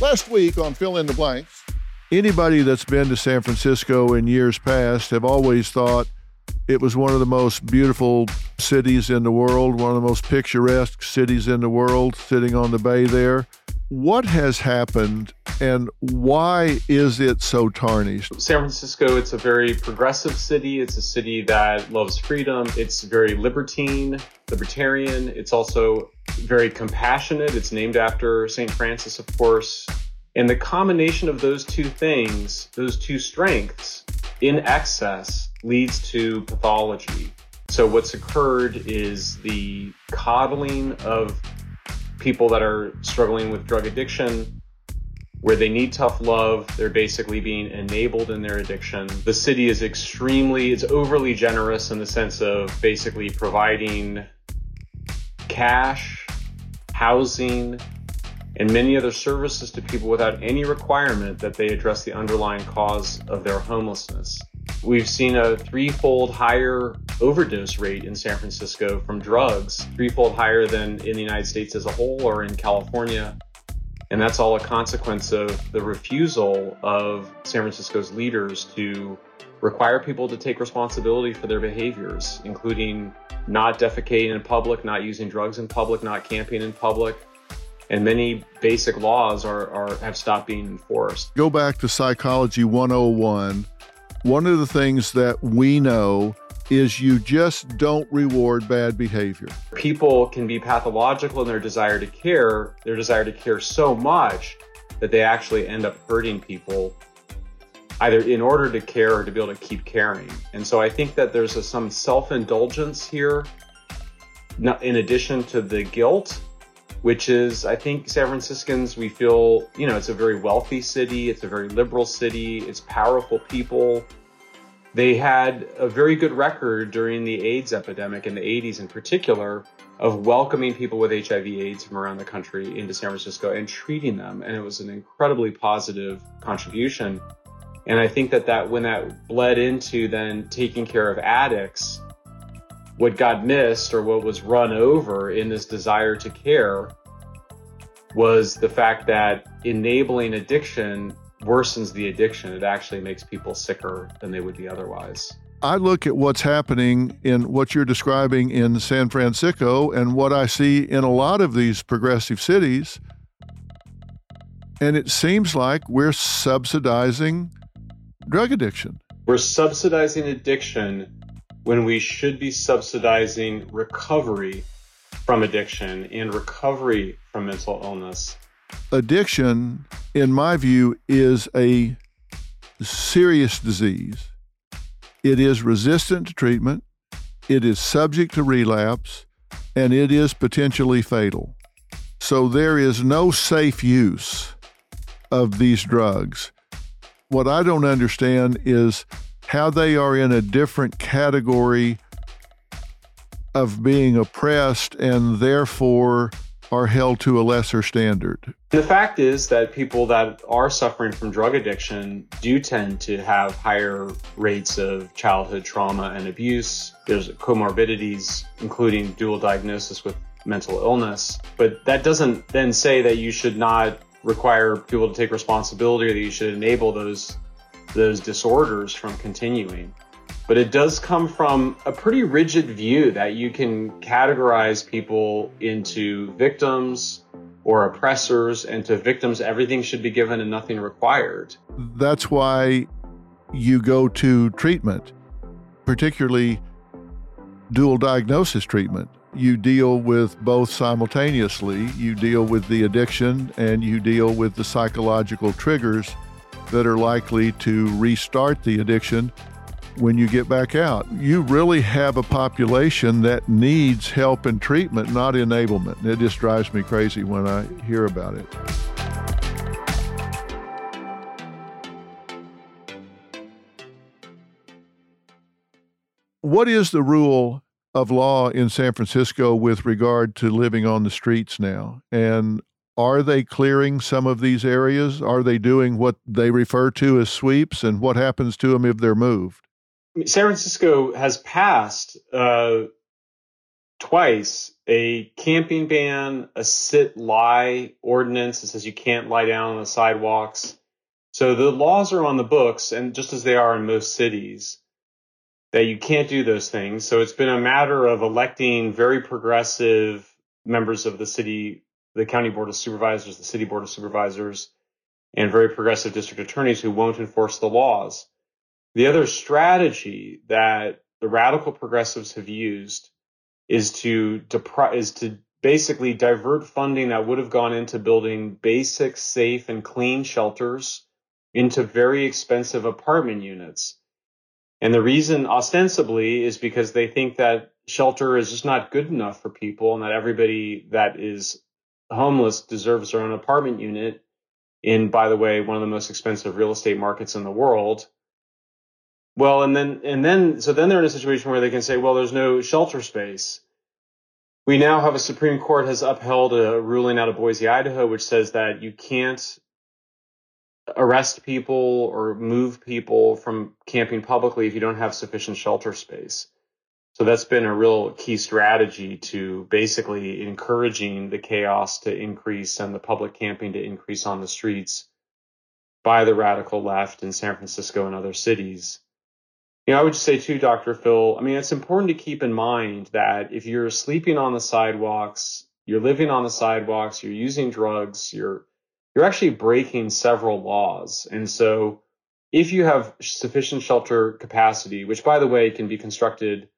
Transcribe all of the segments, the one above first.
Last week on Phil in the Blanks, Anybody that's been to San Francisco in years past have always thought it was one of the most beautiful cities in the world, one of the most picturesque cities in the world, sitting on the bay there. What has happened and why is it so tarnished? San Francisco, it's a very progressive city. It's a city that loves freedom. It's very libertine, libertarian. It's also very compassionate. It's named after St. Francis, of course. And the combination of those two things, those two strengths in excess leads to pathology. So what's occurred is the coddling of people that are struggling with drug addiction, where they need tough love. They're basically being enabled in their addiction. The city is extremely, it's overly generous in the sense of basically providing cash, housing, and many other services to people without any requirement that they address the underlying cause of their homelessness. We've seen a threefold higher overdose rate in San Francisco from drugs, threefold higher than in the United States as a whole or in California. And that's all a consequence of the refusal of San Francisco's leaders to require people to take responsibility for their behaviors, including not defecating in public, not using drugs in public, not camping in public. And many basic laws are, are have stopped being enforced. Go back to Psychology 101. One of the things that we know is you just don't reward bad behavior. People can be pathological in their desire to care, their desire to care so much that they actually end up hurting people either in order to care or to be able to keep caring. And so I think that there's a, some self indulgence here, in addition to the guilt, which is, I think San Franciscans, we feel, you know, it's a very wealthy city, it's a very liberal city, it's powerful people. They had a very good record during the AIDS epidemic in the 80s in particular of welcoming people with HIV AIDS from around the country into San Francisco and treating them. And it was an incredibly positive contribution. And I think that, that when that bled into then taking care of addicts, what got missed or what was run over in this desire to care was the fact that enabling addiction worsens the addiction. It actually makes people sicker than they would be otherwise. I look at what's happening in what you're describing in San Francisco and what I see in a lot of these progressive cities. And it seems like we're subsidizing drug addiction. We're subsidizing addiction when we should be subsidizing recovery from addiction and recovery from mental illness. Addiction, in my view, is a serious disease. It is resistant to treatment, it is subject to relapse, and it is potentially fatal. So there is no safe use of these drugs. What I don't understand is how they are in a different category of being oppressed and therefore are held to a lesser standard. The fact is that people that are suffering from drug addiction do tend to have higher rates of childhood trauma and abuse. There's comorbidities, including dual diagnosis with mental illness. But that doesn't then say that you should not require people to take responsibility or that you should enable those those disorders from continuing. But it does come from a pretty rigid view that you can categorize people into victims or oppressors, and to victims, everything should be given and nothing required. That's why you go to treatment, particularly dual diagnosis treatment. You deal with both simultaneously. You deal with the addiction and you deal with the psychological triggers that are likely to restart the addiction when you get back out. You really have a population that needs help and treatment, not enablement. It just drives me crazy when I hear about it. What is the rule of law in San Francisco with regard to living on the streets now? And are they clearing some of these areas? Are they doing what they refer to as sweeps? And what happens to them if they're moved? San Francisco has passed uh, twice a camping ban, a sit lie ordinance that says you can't lie down on the sidewalks. So the laws are on the books, and just as they are in most cities, that you can't do those things. So it's been a matter of electing very progressive members of the city, the county board of supervisors, the city board of supervisors, and very progressive district attorneys who won't enforce the laws. The other strategy that the radical progressives have used is to depri- is to basically divert funding that would have gone into building basic, safe, and clean shelters into very expensive apartment units. And the reason ostensibly is because they think that shelter is just not good enough for people and that everybody that is homeless deserves their own apartment unit in, by the way, one of the most expensive real estate markets in the world. Well, and then, and then, so then they're in a situation where they can say, well, there's no shelter space. We now have a Supreme Court has upheld a ruling out of Boise, Idaho, which says that you can't arrest people or move people from camping publicly if you don't have sufficient shelter space. So that's been a real key strategy to basically encouraging the chaos to increase and the public camping to increase on the streets by the radical left in San Francisco and other cities. You know, I would just say too, Dr. Phil, I mean, it's important to keep in mind that if you're sleeping on the sidewalks, you're living on the sidewalks, you're using drugs, you're you're actually breaking several laws. And so if you have sufficient shelter capacity, which by the way can be constructed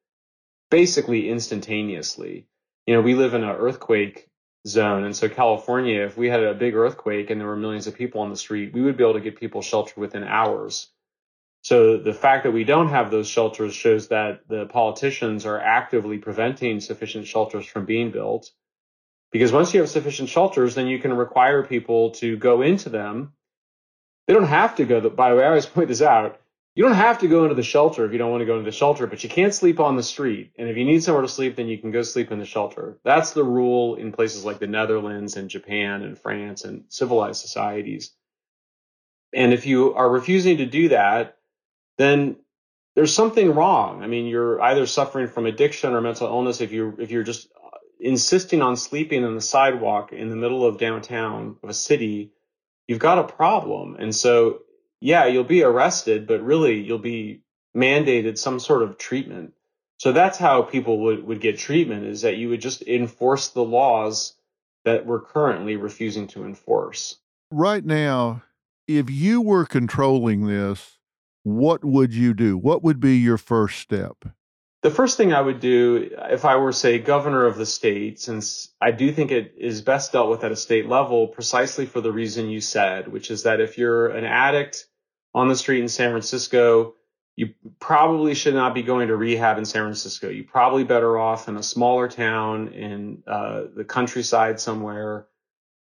basically instantaneously. You know, we live in an earthquake zone. And so California, if we had a big earthquake and there were millions of people on the street, we would be able to get people sheltered within hours. So the fact that we don't have those shelters shows that the politicians are actively preventing sufficient shelters from being built. Because once you have sufficient shelters, then you can require people to go into them. They don't have to go, by the way, I always point this out. You don't have to go into the shelter if you don't want to go into the shelter, but you can't sleep on the street. And if you need somewhere to sleep, then you can go sleep in the shelter. That's the rule in places like the Netherlands and Japan and France and civilized societies. And if you are refusing to do that, then there's something wrong. I mean, you're either suffering from addiction or mental illness if you if you're just uh, insisting on sleeping on the sidewalk in the middle of downtown of a city, you've got a problem. And so, yeah, you'll be arrested, but really you'll be mandated some sort of treatment. So that's how people would, would get treatment is that you would just enforce the laws that we're currently refusing to enforce. Right now, if you were controlling this, what would you do? What would be your first step? The first thing I would do if I were, say, governor of the state, since I do think it is best dealt with at a state level precisely for the reason you said, which is that if you're an addict on the street in San Francisco, you probably should not be going to rehab in San Francisco. You're probably better off in a smaller town in uh, the countryside somewhere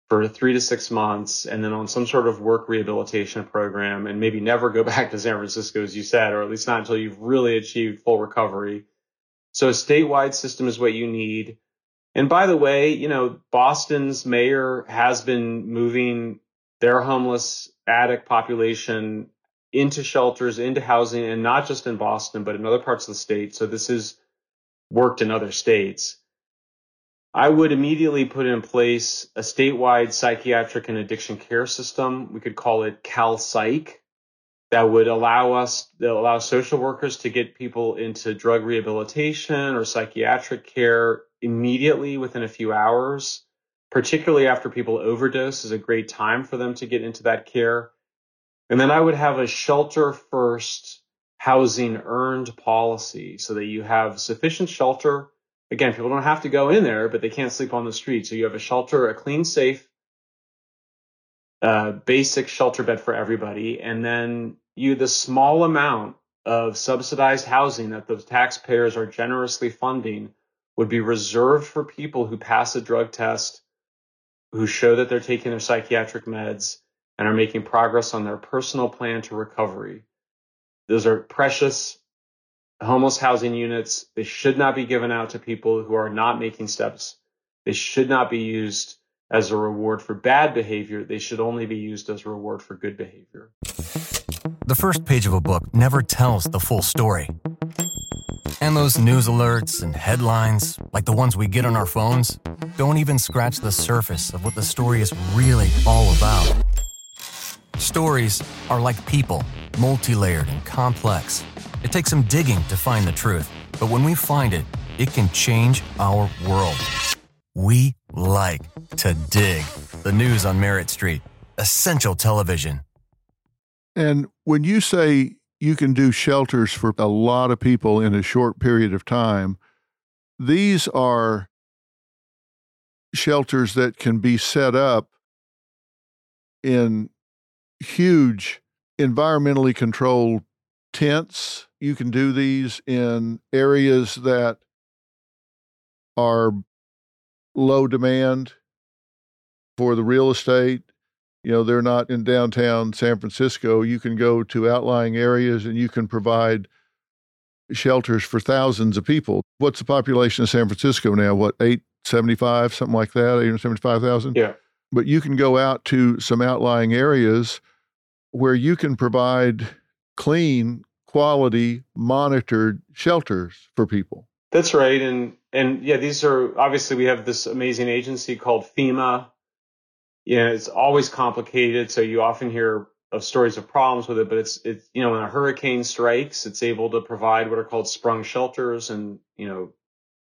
for three to six months and then on some sort of work rehabilitation program and maybe never go back to San Francisco, as you said, or at least not until you've really achieved full recovery. So a statewide system is what you need. And by the way, you know, Boston's mayor has been moving their homeless addict population into shelters, into housing, and not just in Boston, but in other parts of the state. So this has worked in other states. I would immediately put in place a statewide psychiatric and addiction care system. We could call it CalPsych that would allow us, that allow social workers to get people into drug rehabilitation or psychiatric care immediately within a few hours, particularly after people overdose is a great time for them to get into that care. And then I would have a shelter first housing earned policy so that you have sufficient shelter again, people don't have to go in there, but they can't sleep on the street. So you have a shelter, a clean, safe, uh, basic shelter bed for everybody. And then you, the small amount of subsidized housing that the taxpayers are generously funding would be reserved for people who pass a drug test, who show that they're taking their psychiatric meds and are making progress on their personal plan to recovery. Those are precious homeless housing units, they should not be given out to people who are not making steps. They should not be used as a reward for bad behavior. They should only be used as a reward for good behavior. The first page of a book never tells the full story. And those news alerts and headlines, like the ones we get on our phones, don't even scratch the surface of what the story is really all about. Stories are like people, multi layered and complex. It takes some digging to find the truth, but when we find it, it can change our world. We like to dig. The news on Merit Street, essential television. And when you say you can do shelters for a lot of people in a short period of time, these are shelters that can be set up in huge environmentally controlled tents. You can do these in areas that are low demand for the real estate. You know, they're not in downtown San Francisco. You can go to outlying areas and you can provide shelters for thousands of people. What's the population of San Francisco now? What, 875, something like that, 875,000? Yeah. But you can go out to some outlying areas where you can provide clean, quality, monitored shelters for people. That's right. And and yeah, these are obviously we have this amazing agency called FEMA. Yeah, it's always complicated. So you often hear of stories of problems with it, but it's it's you know when a hurricane strikes, it's able to provide what are called sprung shelters and you know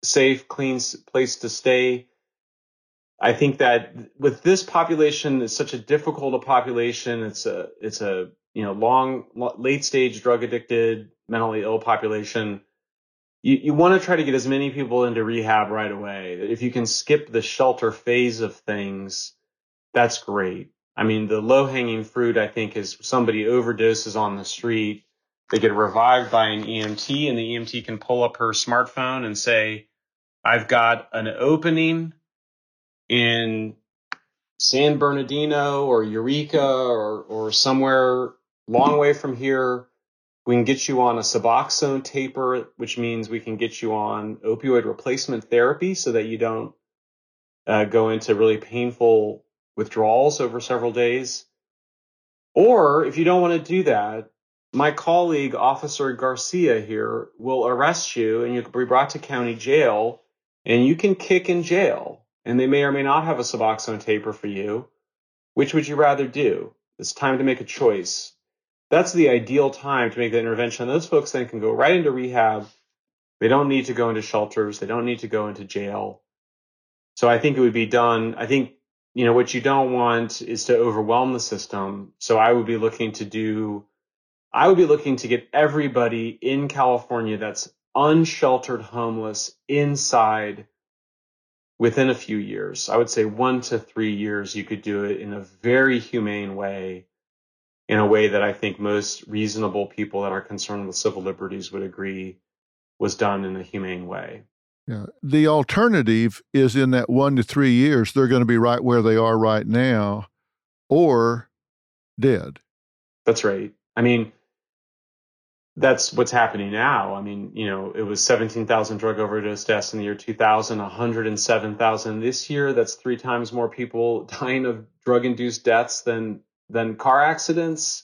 safe, clean place to stay. I think that with this population, it's such a difficult a population. It's a it's a you know long late stage drug addicted, mentally ill population you, you want to try to get as many people into rehab right away. If you can skip the shelter phase of things, that's great. I mean, the low hanging fruit, I think, is somebody overdoses on the street. They get revived by an EMT and the EMT can pull up her smartphone and say, I've got an opening in San Bernardino or Eureka or, or somewhere long way from here we can get you on a Suboxone taper, which means we can get you on opioid replacement therapy so that you don't uh, go into really painful withdrawals over several days. Or if you don't want to do that, my colleague, Officer Garcia here, will arrest you and you'll be brought to county jail and you can kick in jail. And they may or may not have a Suboxone taper for you. Which would you rather do? It's time to make a choice that's the ideal time to make the intervention. Those folks then can go right into rehab. They don't need to go into shelters. They don't need to go into jail. So I think it would be done. I think, you know, what you don't want is to overwhelm the system. So I would be looking to do, I would be looking to get everybody in California that's unsheltered homeless inside within a few years. I would say one to three years, you could do it in a very humane way in a way that I think most reasonable people that are concerned with civil liberties would agree was done in a humane way. Yeah. The alternative is in that one to three years, they're going to be right where they are right now or dead. That's right. I mean, that's what's happening now. I mean, you know, it was 17,000 drug overdose deaths in the year 2000, 107,000 this year. That's three times more people dying of drug induced deaths than than car accidents.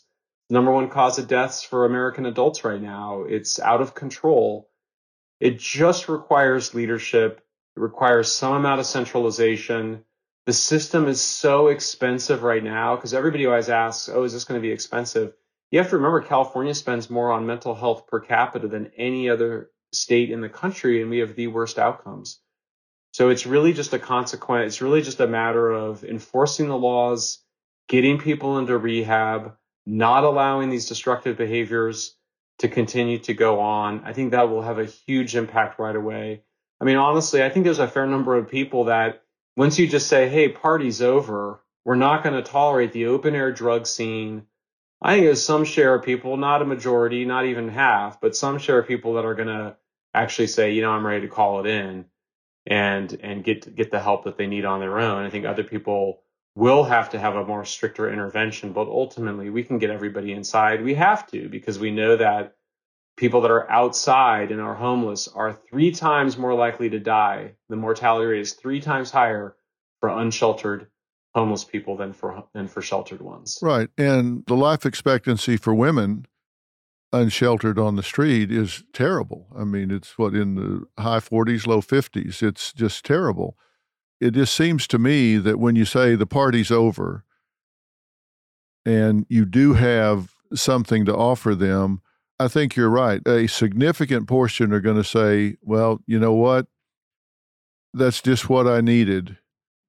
Number one cause of deaths for American adults right now. It's out of control. It just requires leadership. It requires some amount of centralization. The system is so expensive right now because everybody always asks, oh, is this going to be expensive? You have to remember California spends more on mental health per capita than any other state in the country, and we have the worst outcomes. So it's really just a consequence. It's really just a matter of enforcing the laws, getting people into rehab, not allowing these destructive behaviors to continue to go on. I think that will have a huge impact right away. I mean, honestly, I think there's a fair number of people that once you just say, hey, party's over, we're not going to tolerate the open air drug scene. I think there's some share of people, not a majority, not even half, but some share of people that are going to actually say, you know, I'm ready to call it in and and get get the help that they need on their own. I think other people will have to have a more stricter intervention, but ultimately we can get everybody inside. We have to because we know that people that are outside and are homeless are three times more likely to die. The mortality rate is three times higher for unsheltered homeless people than for than for sheltered ones. Right. And the life expectancy for women unsheltered on the street is terrible. I mean, it's what in the high 40s, low 50s. It's just terrible. It just seems to me that when you say the party's over and you do have something to offer them, I think you're right. A significant portion are going to say, well, you know what? That's just what I needed.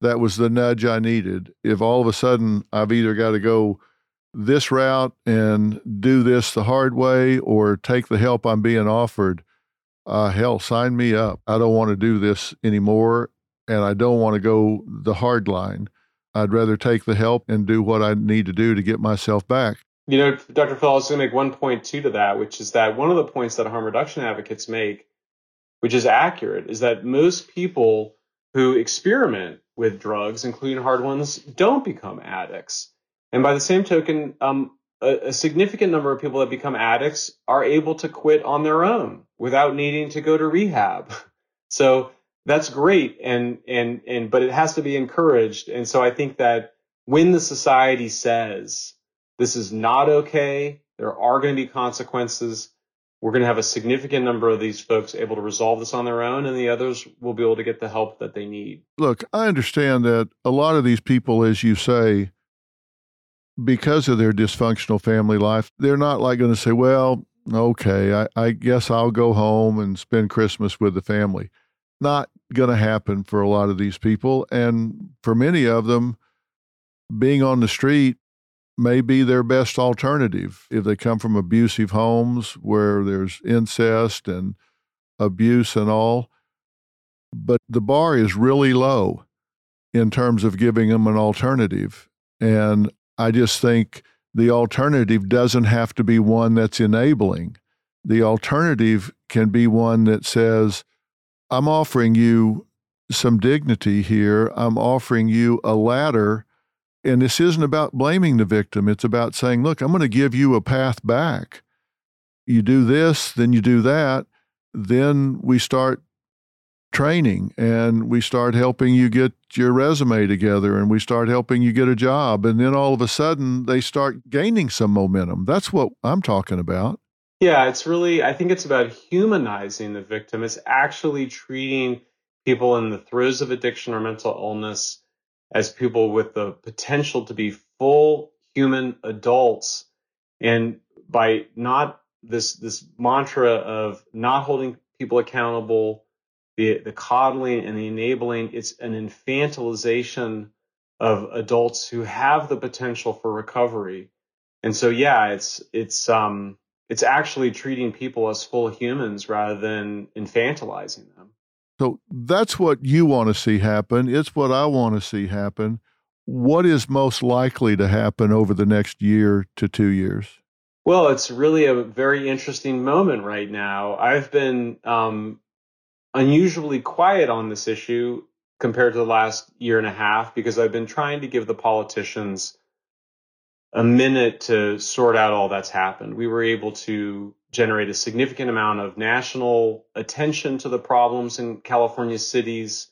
That was the nudge I needed. If all of a sudden I've either got to go this route and do this the hard way or take the help I'm being offered, uh, hell, sign me up. I don't want to do this anymore and I don't want to go the hard line. I'd rather take the help and do what I need to do to get myself back. You know, Dr. Phil, I was going to make one point too to that, which is that one of the points that harm reduction advocates make, which is accurate, is that most people who experiment with drugs, including hard ones, don't become addicts. And by the same token, um, a, a, significant number of people that become addicts are able to quit on their own without needing to go to rehab. So that's great, and and and but it has to be encouraged. And so I think that when the society says this is not okay. There are going to be consequences. We're going to have a significant number of these folks able to resolve this on their own, and the others will be able to get the help that they need. Look, I understand that a lot of these people, as you say, because of their dysfunctional family life, they're not like going to say, well, okay, I, I guess I'll go home and spend Christmas with the family. Not going to happen for a lot of these people. And for many of them, being on the street may be their best alternative if they come from abusive homes where there's incest and abuse and all. But the bar is really low in terms of giving them an alternative. And I just think the alternative doesn't have to be one that's enabling. The alternative can be one that says, I'm offering you some dignity here. I'm offering you a ladder and this isn't about blaming the victim. It's about saying, look, I'm going to give you a path back. You do this, then you do that. Then we start training and we start helping you get your resume together and we start helping you get a job. And then all of a sudden they start gaining some momentum. That's what I'm talking about. Yeah, it's really, I think it's about humanizing the victim. It's actually treating people in the throes of addiction or mental illness as people with the potential to be full human adults. And by not this, this mantra of not holding people accountable, the, the coddling and the enabling, it's an infantilization of adults who have the potential for recovery. And so, yeah, it's, it's, um, it's actually treating people as full humans rather than infantilizing them. So that's what you want to see happen. It's what I want to see happen. What is most likely to happen over the next year to two years? Well, it's really a very interesting moment right now. I've been um, unusually quiet on this issue compared to the last year and a half because I've been trying to give the politicians a minute to sort out all that's happened. We were able to generate a significant amount of national attention to the problems in California cities.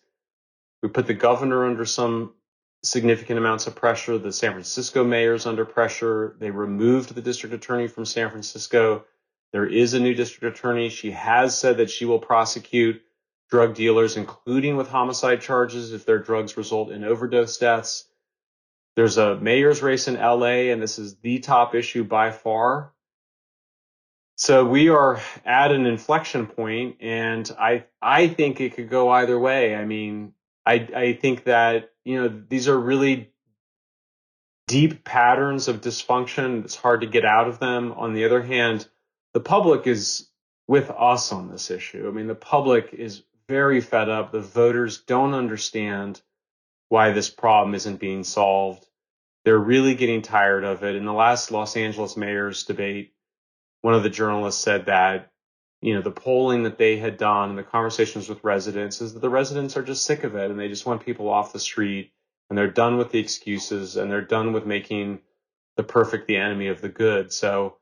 We put the governor under some significant amounts of pressure. The San Francisco mayor's under pressure. They removed the district attorney from San Francisco. There is a new district attorney. She has said that she will prosecute drug dealers, including with homicide charges if their drugs result in overdose deaths. There's a mayor's race in LA, and this is the top issue by far. So we are at an inflection point, and I I think it could go either way. I mean, I I think that you know these are really deep patterns of dysfunction. It's hard to get out of them. On the other hand, the public is with us on this issue. I mean, the public is very fed up. The voters don't understand why this problem isn't being solved. They're really getting tired of it. In the last Los Angeles mayor's debate, one of the journalists said that, you know, the polling that they had done and the conversations with residents is that the residents are just sick of it and they just want people off the street and they're done with the excuses and they're done with making the perfect the enemy of the good. So,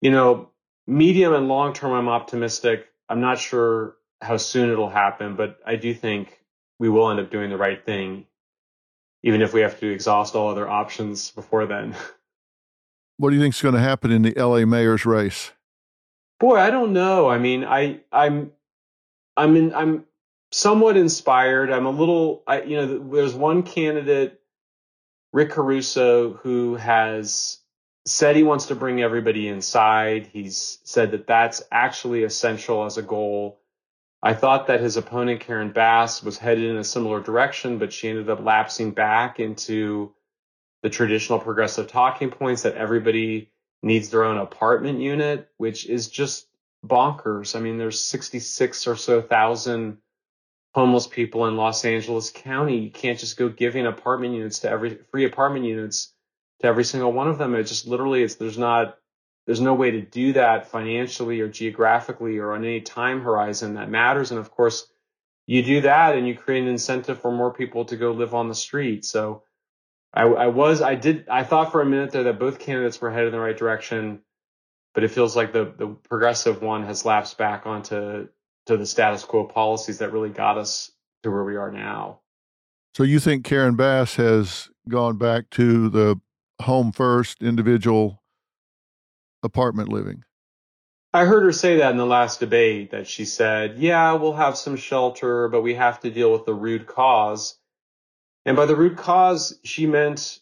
you know, medium and long term, I'm optimistic. I'm not sure how soon it'll happen, but I do think we will end up doing the right thing, even if we have to exhaust all other options before then. What do you think is going to happen in the LA mayor's race? Boy, I don't know. I mean, I I'm I'm in, I'm somewhat inspired. I'm a little, I, you know, there's one candidate, Rick Caruso, who has said he wants to bring everybody inside. He's said that that's actually essential as a goal. I thought that his opponent, Karen Bass, was headed in a similar direction, but she ended up lapsing back into the traditional progressive talking points that everybody needs their own apartment unit, which is just bonkers. I mean, there's 66 or so thousand homeless people in Los Angeles County. You can't just go giving apartment units to every free apartment units to every single one of them. It just literally it's there's not there's no way to do that financially or geographically or on any time horizon that matters. And of course, you do that and you create an incentive for more people to go live on the street. So I, I was I did I thought for a minute there that both candidates were headed in the right direction, but it feels like the the progressive one has lapsed back onto to the status quo policies that really got us to where we are now. So you think Karen Bass has gone back to the home first individual apartment living? I heard her say that in the last debate that she said, yeah, we'll have some shelter, but we have to deal with the root cause. And by the root cause, she meant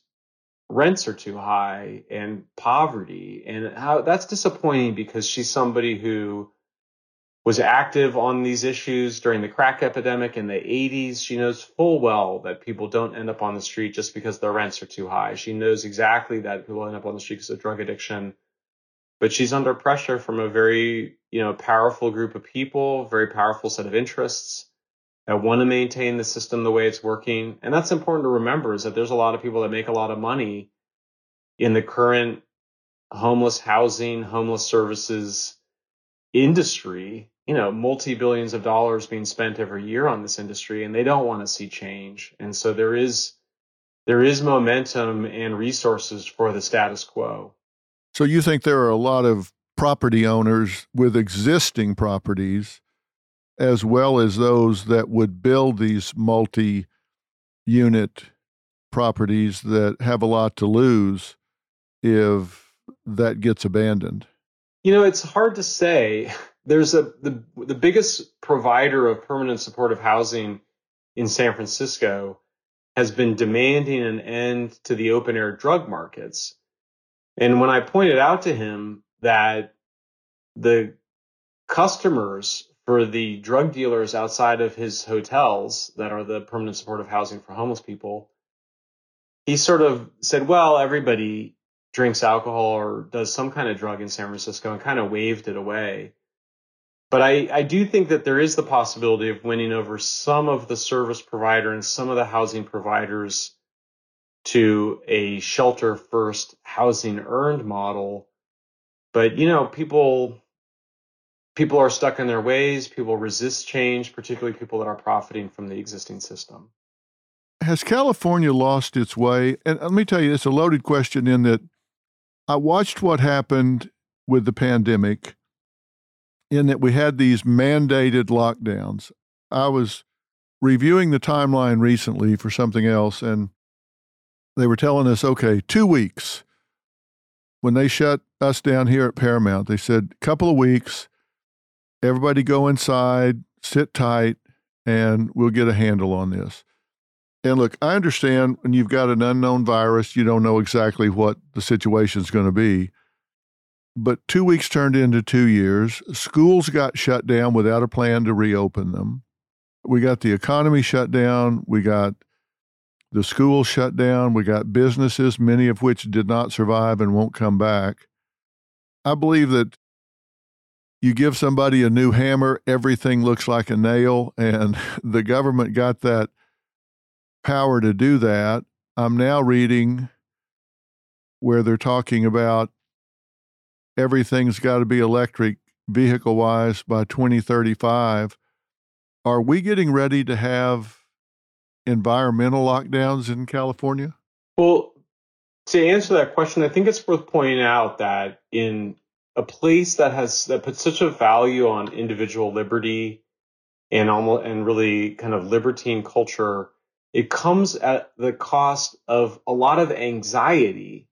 rents are too high and poverty. And how that's disappointing because she's somebody who was active on these issues during the crack epidemic in the 80s. She knows full well that people don't end up on the street just because their rents are too high. She knows exactly that people end up on the street because of drug addiction. But she's under pressure from a very, you know, powerful group of people, very powerful set of interests that want to maintain the system the way it's working. And that's important to remember is that there's a lot of people that make a lot of money in the current homeless housing, homeless services industry you know, multi billions of dollars being spent every year on this industry and they don't want to see change. And so there is there is momentum and resources for the status quo. So you think there are a lot of property owners with existing properties as well as those that would build these multi unit properties that have a lot to lose if that gets abandoned? You know, it's hard to say there's a the the biggest provider of permanent supportive housing in San Francisco has been demanding an end to the open air drug markets. And when I pointed out to him that the customers for the drug dealers outside of his hotels that are the permanent supportive housing for homeless people, he sort of said, well, everybody drinks alcohol or does some kind of drug in San Francisco and kind of waved it away. But I, I do think that there is the possibility of winning over some of the service provider and some of the housing providers to a shelter first housing earned model. But you know, people people are stuck in their ways, people resist change, particularly people that are profiting from the existing system. Has California lost its way? And uh, let me tell you, it's a loaded question in that I watched what happened with the pandemic in that we had these mandated lockdowns. I was reviewing the timeline recently for something else, and they were telling us, okay, two weeks. When they shut us down here at Paramount, they said, couple of weeks, everybody go inside, sit tight, and we'll get a handle on this. And look, I understand when you've got an unknown virus, you don't know exactly what the situation is going to be. But two weeks turned into two years. Schools got shut down without a plan to reopen them. We got the economy shut down. We got the schools shut down. We got businesses, many of which did not survive and won't come back. I believe that you give somebody a new hammer, everything looks like a nail, and the government got that power to do that. I'm now reading where they're talking about everything's got to be electric vehicle wise by 2035. Are we getting ready to have environmental lockdowns in California? Well, to answer that question, I think it's worth pointing out that in a place that has that puts such a value on individual liberty and almost and really kind of libertine culture, it comes at the cost of a lot of anxiety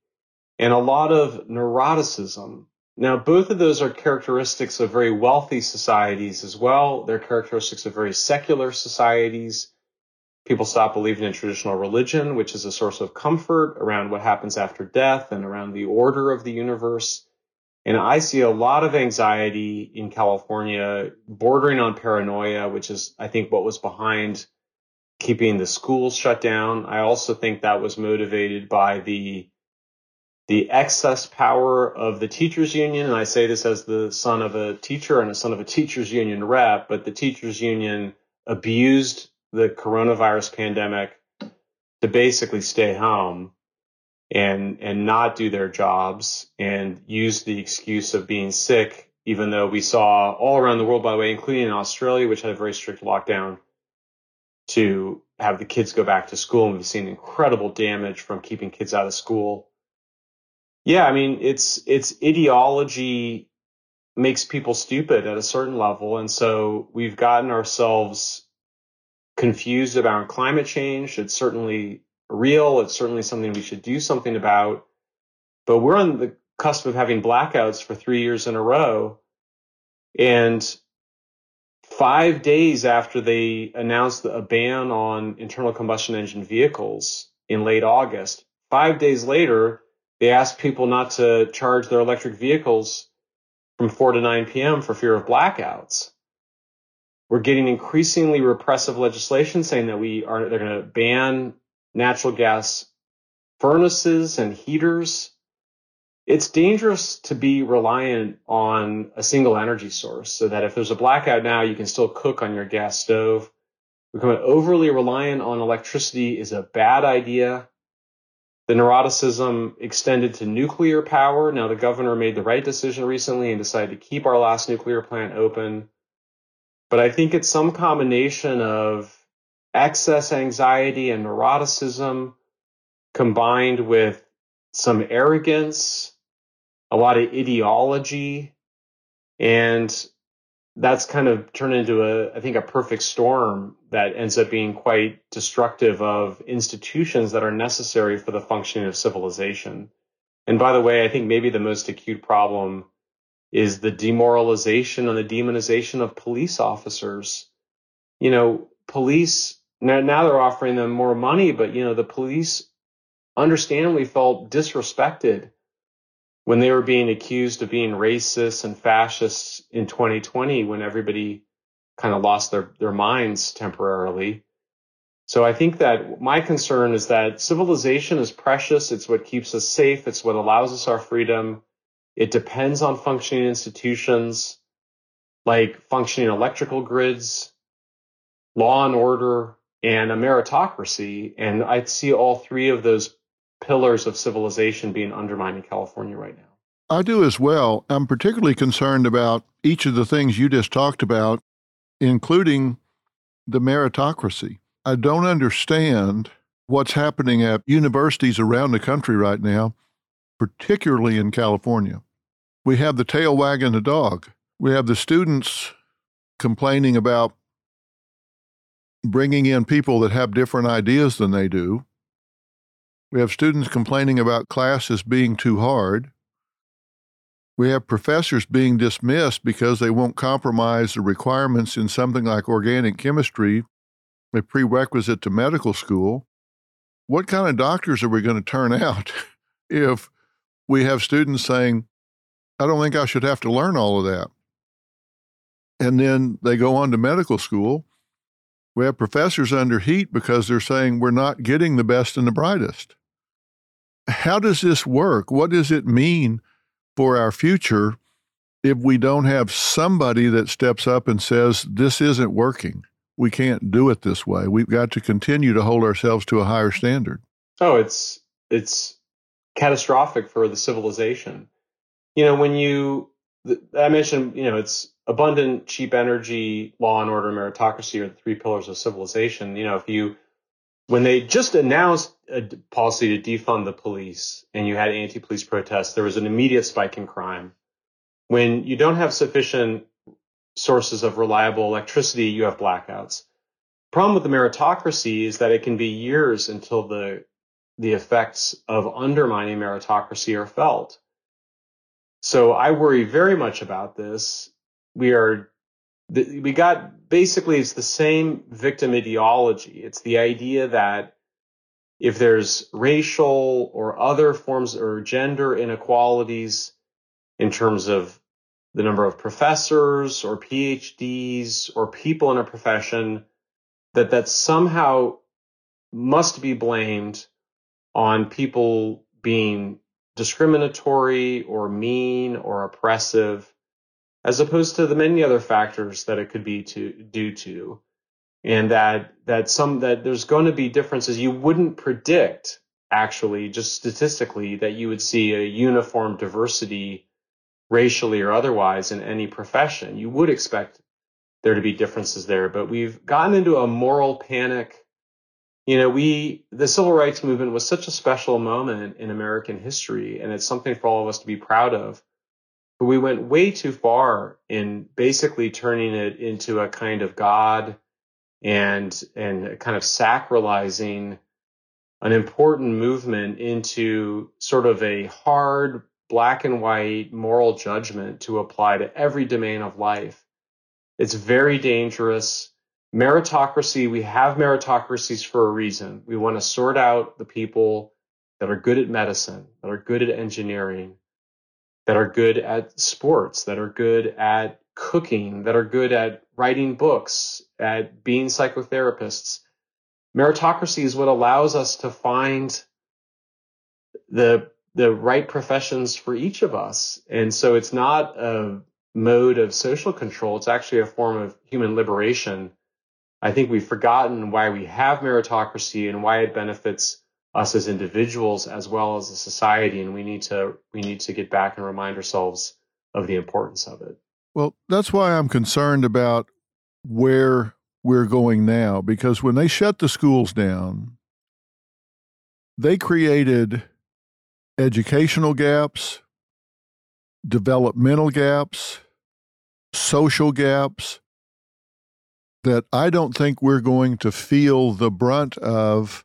and a lot of neuroticism. Now, both of those are characteristics of very wealthy societies as well. They're characteristics of very secular societies. People stop believing in traditional religion, which is a source of comfort around what happens after death and around the order of the universe. And I see a lot of anxiety in California, bordering on paranoia, which is, I think, what was behind keeping the schools shut down. I also think that was motivated by the the excess power of the teachers union, and I say this as the son of a teacher and a son of a teachers union rep, but the teachers union abused the coronavirus pandemic to basically stay home and and not do their jobs and use the excuse of being sick, even though we saw all around the world, by the way, including in Australia, which had a very strict lockdown, to have the kids go back to school. And we've seen incredible damage from keeping kids out of school. Yeah, I mean, it's it's ideology makes people stupid at a certain level, and so we've gotten ourselves confused about climate change. It's certainly real. It's certainly something we should do something about. But we're on the cusp of having blackouts for three years in a row. And five days after they announced a ban on internal combustion engine vehicles in late August, five days later, they asked people not to charge their electric vehicles from 4 to 9 p.m. for fear of blackouts. We're getting increasingly repressive legislation saying that we are they're going to ban natural gas furnaces and heaters, it's dangerous to be reliant on a single energy source so that if there's a blackout now, you can still cook on your gas stove. Becoming overly reliant on electricity is a bad idea. The neuroticism extended to nuclear power. Now, the governor made the right decision recently and decided to keep our last nuclear plant open. But I think it's some combination of excess anxiety and neuroticism combined with some arrogance, a lot of ideology, and that's kind of turned into a, I think, a perfect storm that ends up being quite destructive of institutions that are necessary for the functioning of civilization. And by the way, I think maybe the most acute problem is the demoralization and the demonization of police officers. You know, police now, now they're offering them more money, but you know, the police understandably felt disrespected when they were being accused of being racist and fascists in 2020 when everybody kind of lost their, their minds temporarily. So I think that my concern is that civilization is precious. It's what keeps us safe. It's what allows us our freedom. It depends on functioning institutions like functioning electrical grids, law and order, and a meritocracy. And I see all three of those pillars of civilization being undermined in California right now. I do as well. I'm particularly concerned about each of the things you just talked about, including the meritocracy. I don't understand what's happening at universities around the country right now, particularly in California. We have the tail wagging the dog. We have the students complaining about bringing in people that have different ideas than they do. We have students complaining about classes being too hard. We have professors being dismissed because they won't compromise the requirements in something like organic chemistry, a prerequisite to medical school. What kind of doctors are we going to turn out if we have students saying, I don't think I should have to learn all of that? And then they go on to medical school we have professors under heat because they're saying we're not getting the best and the brightest. How does this work? What does it mean for our future if we don't have somebody that steps up and says, this isn't working? We can't do it this way. We've got to continue to hold ourselves to a higher standard. Oh, it's it's catastrophic for the civilization. You know, when you I mentioned, you know, it's abundant, cheap energy, law and order, meritocracy are the three pillars of civilization. You know, if you, when they just announced a policy to defund the police and you had anti police protests, there was an immediate spike in crime. when you don't have sufficient sources of reliable electricity, you have blackouts. Problem with the meritocracy is that it can be years until the the effects of undermining meritocracy are felt. So I worry very much about this. We are we got basically it's the same victim ideology. It's the idea that if there's racial or other forms or gender inequalities in terms of the number of professors or PhDs or people in a profession, that that somehow must be blamed on people being discriminatory or mean or oppressive as opposed to the many other factors that it could be to due to. And that that some that there's going to be differences. You wouldn't predict actually just statistically that you would see a uniform diversity racially or otherwise in any profession. You would expect there to be differences there but we've gotten into a moral panic you know we the civil rights movement was such a special moment in american history and it's something for all of us to be proud of but we went way too far in basically turning it into a kind of God and and kind of sacralizing an important movement into sort of a hard black and white moral judgment to apply to every domain of life. It's very dangerous. Meritocracy, we have meritocracies for a reason. We want to sort out the people that are good at medicine, that are good at engineering, that are good at sports, that are good at cooking, that are good at writing books, at being psychotherapists. Meritocracy is what allows us to find the the right professions for each of us. And so it's not a mode of social control, it's actually a form of human liberation. I think we've forgotten why we have meritocracy and why it benefits us as individuals as well as a society and we need to we need to get back and remind ourselves of the importance of it. Well that's why i'm concerned about where we're going now because when they shut the schools down they created educational gaps developmental gaps social gaps that i don't think we're going to feel the brunt of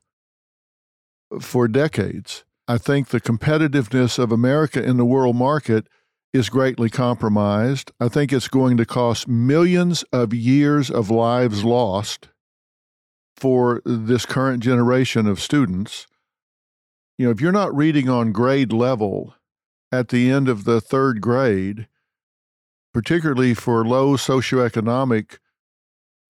for decades. I think the competitiveness of America in the world market is greatly compromised. I think it's going to cost millions of years of lives lost for this current generation of students. You know, if you're not reading on grade level at the end of the third grade, particularly for low socioeconomic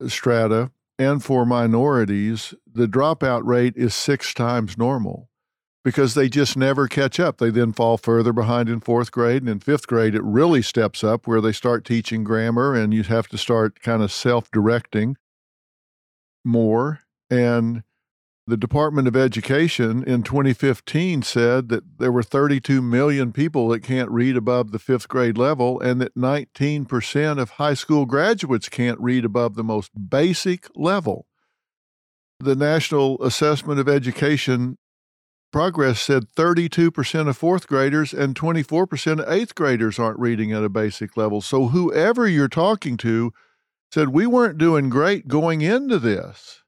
strata, and for minorities, the dropout rate is six times normal because they just never catch up. They then fall further behind in fourth grade. And in fifth grade, it really steps up where they start teaching grammar and you have to start kind of self directing more. And the Department of Education in 2015 said that there were 32 million people that can't read above the fifth grade level, and that 19% of high school graduates can't read above the most basic level. The National Assessment of Education Progress said 32% of fourth graders and 24% of eighth graders aren't reading at a basic level. So, whoever you're talking to said, We weren't doing great going into this.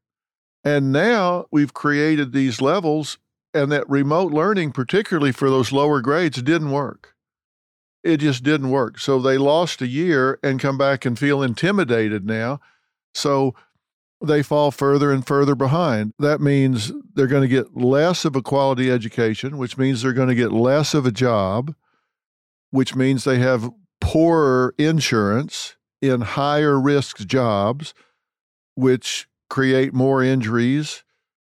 And now we've created these levels, and that remote learning, particularly for those lower grades, didn't work. It just didn't work. So they lost a year and come back and feel intimidated now. So they fall further and further behind. That means they're going to get less of a quality education, which means they're going to get less of a job, which means they have poorer insurance in higher risk jobs, which create more injuries,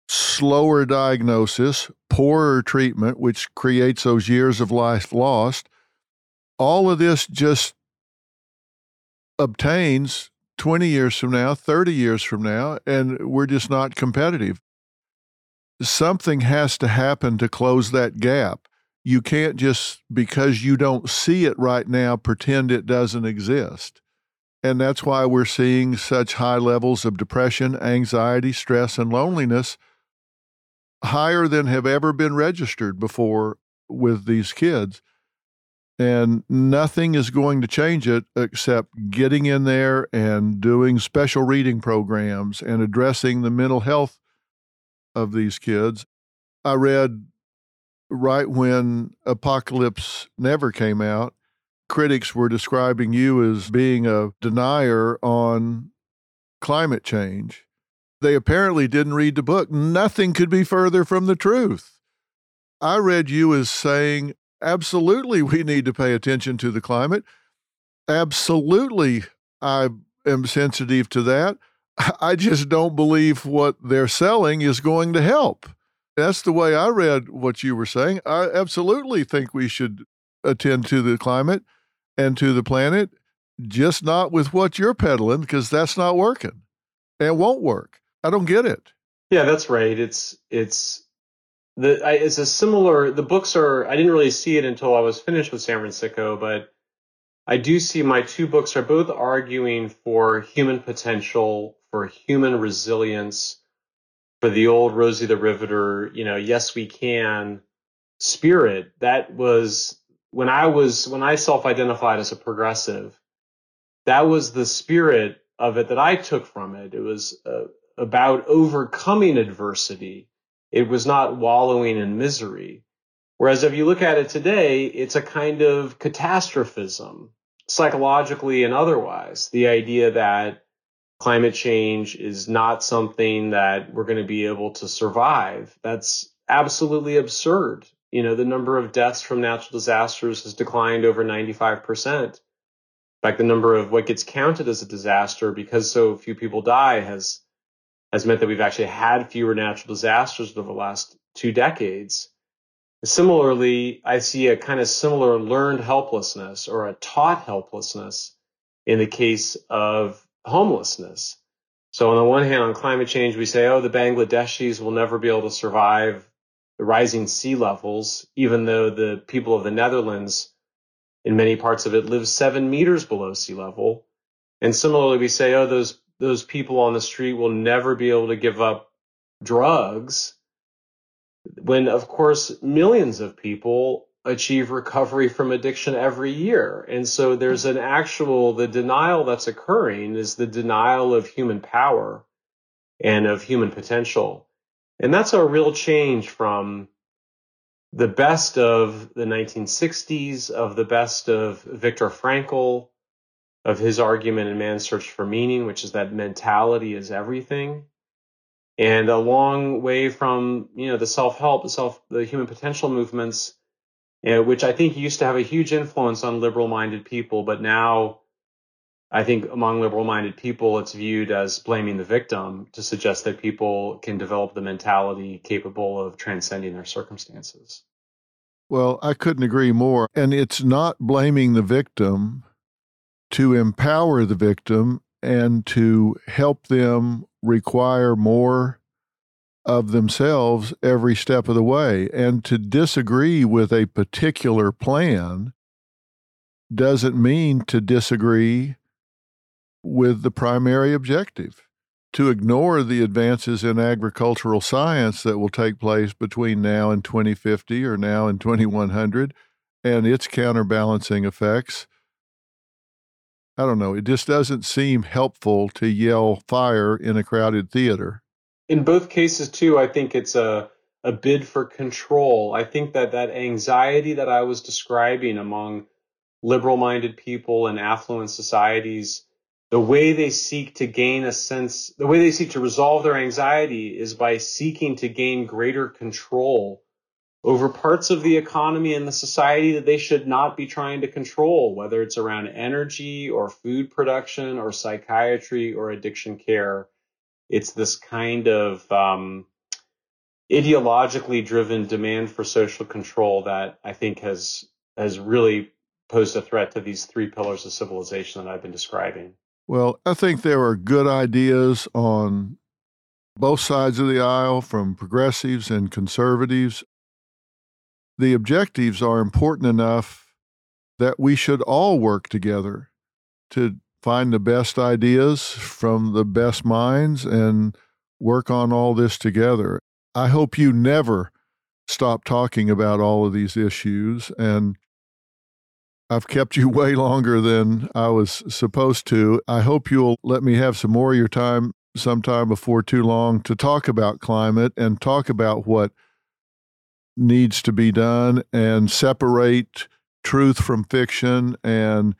slower diagnosis, poorer treatment, which creates those years of life lost. All of this just obtains 20 years from now, 30 years from now, and we're just not competitive. Something has to happen to close that gap. You can't just, because you don't see it right now, pretend it doesn't exist. And that's why we're seeing such high levels of depression, anxiety, stress, and loneliness higher than have ever been registered before with these kids. And nothing is going to change it except getting in there and doing special reading programs and addressing the mental health of these kids. I read right when Apocalypse Never came out, critics were describing you as being a denier on climate change. They apparently didn't read the book. Nothing could be further from the truth. I read you as saying, absolutely, we need to pay attention to the climate. Absolutely, I am sensitive to that. I just don't believe what they're selling is going to help. That's the way I read what you were saying. I absolutely think we should attend to the climate and to the planet, just not with what you're peddling, because that's not working and won't work. I don't get it. Yeah, that's right. It's it's the I, it's a similar. The books are. I didn't really see it until I was finished with San Fransicko, but I do see my two books are both arguing for human potential, for human resilience, for the old Rosie the Riveter. You know, yes, we can spirit. That was when I was when I self-identified as a progressive. That was the spirit of it that I took from it. It was uh, about overcoming adversity. It was not wallowing in misery. Whereas if you look at it today, it's a kind of catastrophism, psychologically and otherwise. The idea that climate change is not something that we're going to be able to survive. That's absolutely absurd. You know, the number of deaths from natural disasters has declined over 95% In fact, the number of what gets counted as a disaster because so few people die has has meant that we've actually had fewer natural disasters over the last two decades. Similarly, I see a kind of similar learned helplessness or a taught helplessness in the case of homelessness. So on the one hand, on climate change, we say, oh, the Bangladeshis will never be able to survive the rising sea levels, even though the people of the Netherlands in many parts of it live seven meters below sea level. And similarly, we say, oh, those those people on the street will never be able to give up drugs. When, of course, millions of people achieve recovery from addiction every year. And so there's an actual, the denial that's occurring is the denial of human power and of human potential. And that's a real change from the best of the 1960s, of the best of Viktor Frankl, of his argument in Man's Search for Meaning, which is that mentality is everything, and a long way from you know the self-help, the self, the human potential movements, you know, which I think used to have a huge influence on liberal-minded people, but now I think among liberal minded people, it's viewed as blaming the victim to suggest that people can develop the mentality capable of transcending their circumstances. Well, I couldn't agree more. And it's not blaming the victim to empower the victim and to help them require more of themselves every step of the way. And to disagree with a particular plan doesn't mean to disagree with the primary objective to ignore the advances in agricultural science that will take place between now and 2050 or now and 2100 and its counterbalancing effects. I don't know. It just doesn't seem helpful to yell fire in a crowded theater. In both cases, too, I think it's a, a bid for control. I think that that anxiety that I was describing among liberal minded people in affluent societies the way they seek to gain a sense, the way they seek to resolve their anxiety is by seeking to gain greater control over parts of the economy and the society that they should not be trying to control, whether it's around energy or food production or psychiatry or addiction care. It's this kind of um, ideologically driven demand for social control that I think has has really posed a threat to these three pillars of civilization that I've been describing. Well, I think there are good ideas on both sides of the aisle from progressives and conservatives. The objectives are important enough that we should all work together to find the best ideas from the best minds and work on all this together. I hope you never stop talking about all of these issues and I've kept you way longer than I was supposed to. I hope you'll let me have some more of your time sometime before too long to talk about climate and talk about what needs to be done and separate truth from fiction and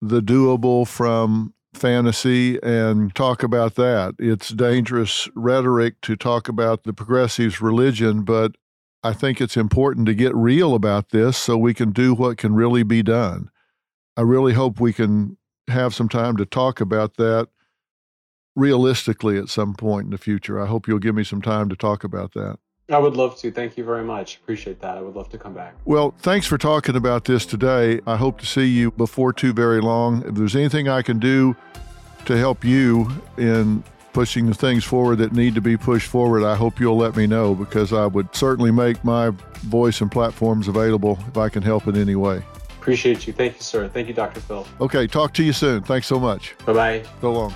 the doable from fantasy and talk about that. It's dangerous rhetoric to talk about the progressives' religion, but I think it's important to get real about this so we can do what can really be done. I really hope we can have some time to talk about that realistically at some point in the future. I hope you'll give me some time to talk about that. I would love to. Thank you very much. Appreciate that. I would love to come back. Well, thanks for talking about this today. I hope to see you before too very long. If there's anything I can do to help you in pushing the things forward that need to be pushed forward, I hope you'll let me know because I would certainly make my voice and platforms available if I can help in any way. Appreciate you. Thank you, sir. Thank you, Dr. Phil. Okay, talk to you soon. Thanks so much. Bye bye. So long.